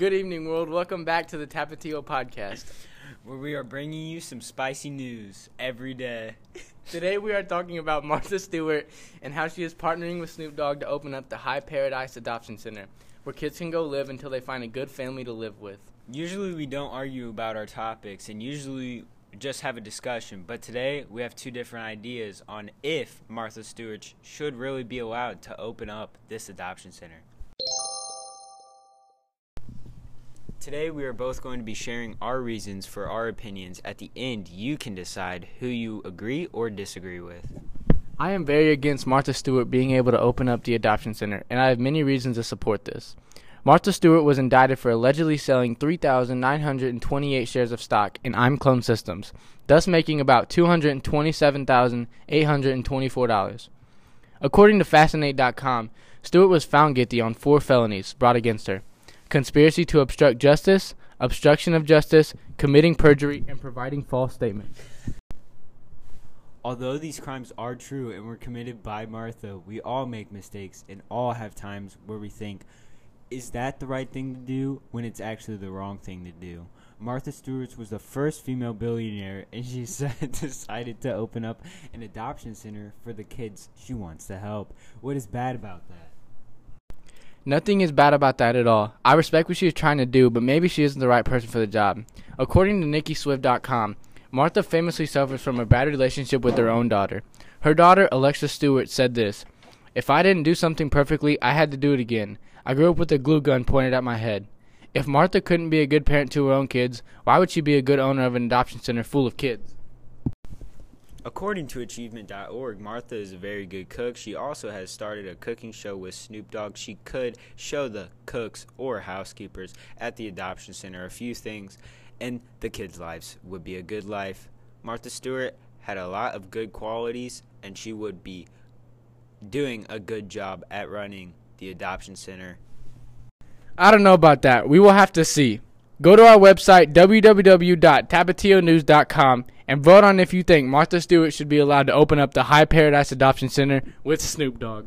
Good evening, world. Welcome back to the Tapatio podcast. where we are bringing you some spicy news every day. Today we are talking about Martha Stewart and how she is partnering with Snoop Dogg to open up the High Paradise Adoption Center, where kids can go live until they find a good family to live with. Usually we don't argue about our topics and usually just have a discussion, but today we have two different ideas on if Martha Stewart should really be allowed to open up this adoption center. Today we are both going to be sharing our reasons for our opinions. At the end, you can decide who you agree or disagree with. I am very against Martha Stewart being able to open up the adoption center, and I have many reasons to support this. Martha Stewart was indicted for allegedly selling 3,928 shares of stock in ImClone Systems, thus making about $227,824. According to Fascinate.com, Stewart was found guilty on four felonies brought against her conspiracy to obstruct justice, obstruction of justice, committing perjury, and providing false statements. Although these crimes are true and were committed by Martha, we all make mistakes and all have times where we think, is that the right thing to do when it's actually the wrong thing to do? Martha Stewart was the first female billionaire, and she decided to open up an adoption center for the kids she wants to help. What is bad about that? Nothing is bad about that at all. I respect what she is trying to do, but maybe she isn't the right person for the job. According to NickiSwift.com, Martha famously suffers from a bad relationship with her own daughter. Her daughter, Alexa Stewart, said this If I didn't do something perfectly, I had to do it again. I grew up with a glue gun pointed at my head. If Martha couldn't be a good parent to her own kids, why would she be a good owner of an adoption center full of kids? According to Achievement.org, Martha is a very good cook. She also has started a cooking show with Snoop Dogg. She could show the cooks or housekeepers at the adoption center a few things, and the kids' lives would be a good life. Martha Stewart had a lot of good qualities, and she would be doing a good job at running the adoption center. I don't know about that. We will have to see. Go to our website, www.tapationews.com, and vote on if you think Martha Stewart should be allowed to open up the High Paradise Adoption Center with Snoop Dogg.